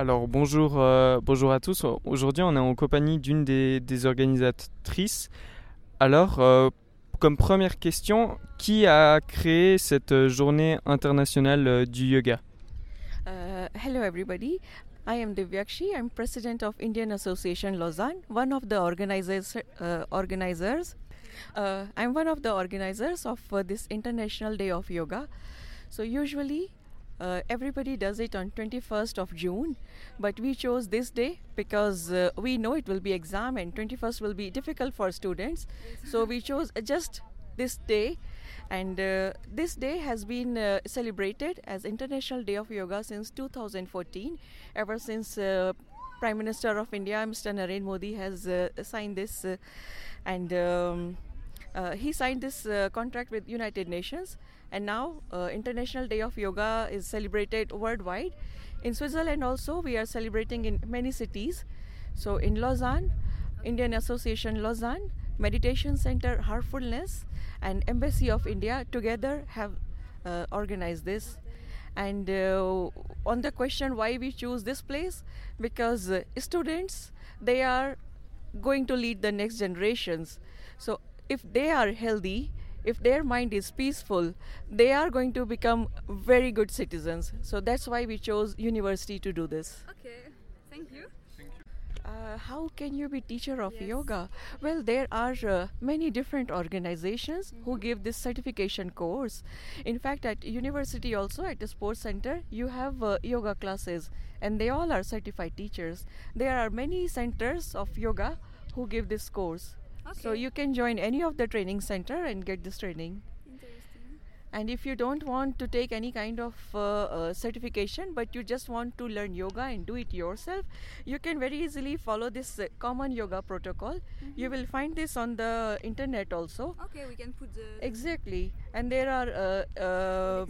Alors bonjour, euh, bonjour à tous. Aujourd'hui, on est en compagnie d'une des, organisatrices. Alors, euh, comme première question, qui a créé cette journée internationale euh, du yoga? Uh, hello, everybody. I am Divyakshi. I'm president of Indian Association Lausanne, one of the organizers. Uh, organizers. Uh, I'm one of the organizers of uh, this International Day of Yoga. So usually, uh, everybody does it on 21st of June, but we chose this day because uh, we know it will be exam and 21st will be difficult for students. So we chose just this day and uh, this day has been uh, celebrated as international day of yoga since 2014 ever since uh, prime minister of india mr narendra modi has uh, signed this uh, and um, uh, he signed this uh, contract with united nations and now uh, international day of yoga is celebrated worldwide. In switzerland also we are celebrating in many cities. So in lausanne indian association lausanne meditation center heartfulness and embassy of india together have uh, organized this. And uh, on the question why we choose this place because uh, students they are going to lead the next generations. So if they are healthy if their mind is peaceful they are going to become very good citizens. So that's why we chose university to do this. Okay, thank you. uh, how can you be teacher of Yes. yoga? Well there are uh, many different organizations who give this certification course. In fact at university also at the sports center you have uh, yoga classes and they all are certified teachers. There are many centers of yoga who give this course so you can join any of the training center and get this training. Interesting. and if you don't want to take any kind of uh, uh, certification but you just want to learn yoga and do it yourself you can very easily follow this uh, common yoga protocol. You will find this on the internet also. Okay, we can put the exactly. And there are uh, uh,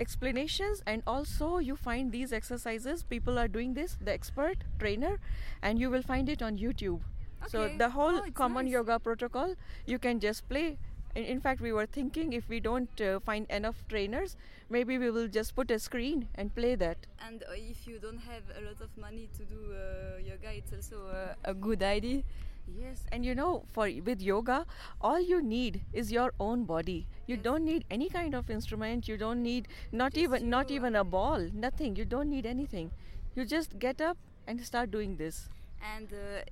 explanations and also you find these exercises. People are doing this the expert trainer and you will find it on youtube so the whole Oh, common nice. yoga protocol you can just play. In, in fact we were thinking if we don't uh, find enough trainers maybe we will just put a screen and play that. And uh, if you don't have a lot of money to do uh, yoga, it's also uh, a good idea. yes and you know for with yoga all you need is your own body. You Yes. don't need any kind of instrument. You don't need not Just even not even a ball nothing. You don't need anything. You just get up and start doing this. And uh,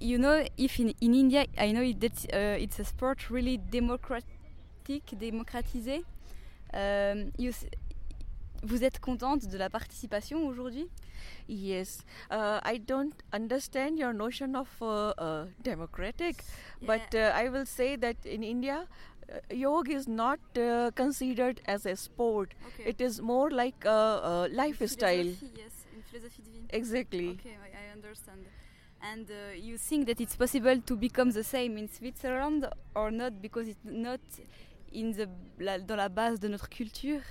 you know, if in, in India, I know it, that uh, it's a sport really democratic, démocratisé. Um, you s- vous êtes contente de la participation aujourd'hui? Yes, uh, I don't understand your notion of uh, uh, democratic, but uh, I will say that in India, uh, yoga is not uh, considered as a sport. Okay. It is more like a, a lifestyle. Yes, une philosophie de vie. Exactly. Okay, I understand. And uh, you think that it's possible to become the same in Switzerland or not because it's not in the la, dans la base de notre culture?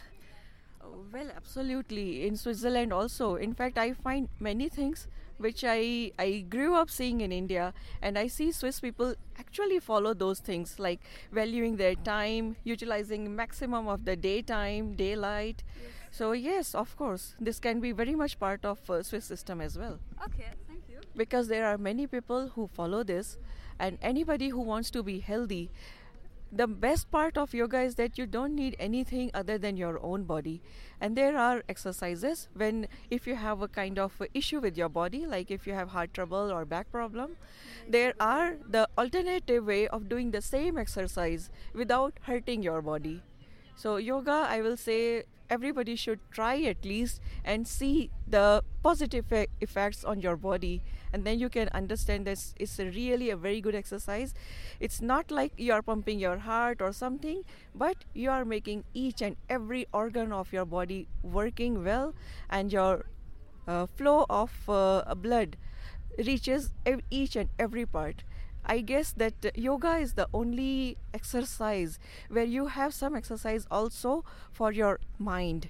Well, absolutely. In Switzerland also. In fact, I find many things which I I grew up seeing in India, and I see Swiss people actually follow those things like valuing their time, utilizing maximum of the daytime, daylight. So yes, of course, this can be very much part of uh, Swiss system as well Okay, thank you. because there are many people who follow this, and anybody who wants to be healthy. The best part of yoga is that you don't need anything other than your own body. And there are exercises when, if you have a kind of issue with your body, like if you have heart trouble or back problem, there are the alternative way of doing the same exercise without hurting your body. So, yoga, I will say everybody should try at least and see the positive e- effects on your body. And then you can understand this it's a really a very good exercise. It's not like you are pumping your heart or something, but you are making each and every organ of your body working well, and your uh, flow of uh, blood reaches each and every part. I guess that yoga is the only exercise where you have some exercise also for your mind.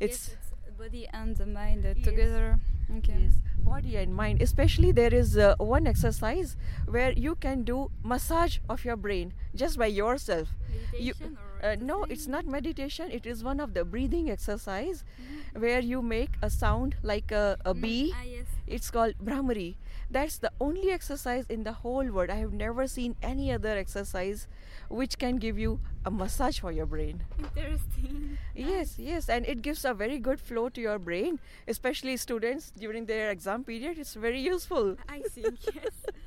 It's yes, it's body and the mind Yes. together. Okay. yes, body and mind. Especially there is uh, one exercise where you can do massage of your brain just by yourself. Meditation or Uh, no, it's not meditation. It is one of the breathing exercise where you make a sound like a, a bee. Ah, yes. It's called Bhramari. That's the only exercise in the whole world. I have never seen any other exercise which can give you a massage for your brain. Interesting. Yes, yes, and it gives a very good flow to your brain, especially students during their exam period. It's very useful. I think yes.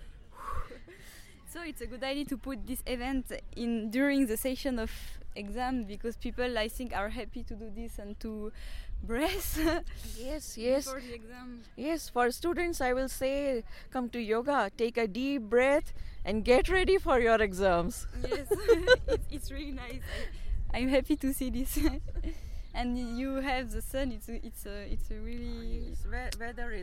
so it's a good idea to put this event in during the session of exam because people I think are happy to do this and to breath Yes, yes, before the exam. yes. For students, I will say come to yoga, take a deep breath, and get ready for your exams. Yes, it's, it's really nice. I, I'm happy to see this. and you have the sun. It's a, it's a, it's a really ah, weather is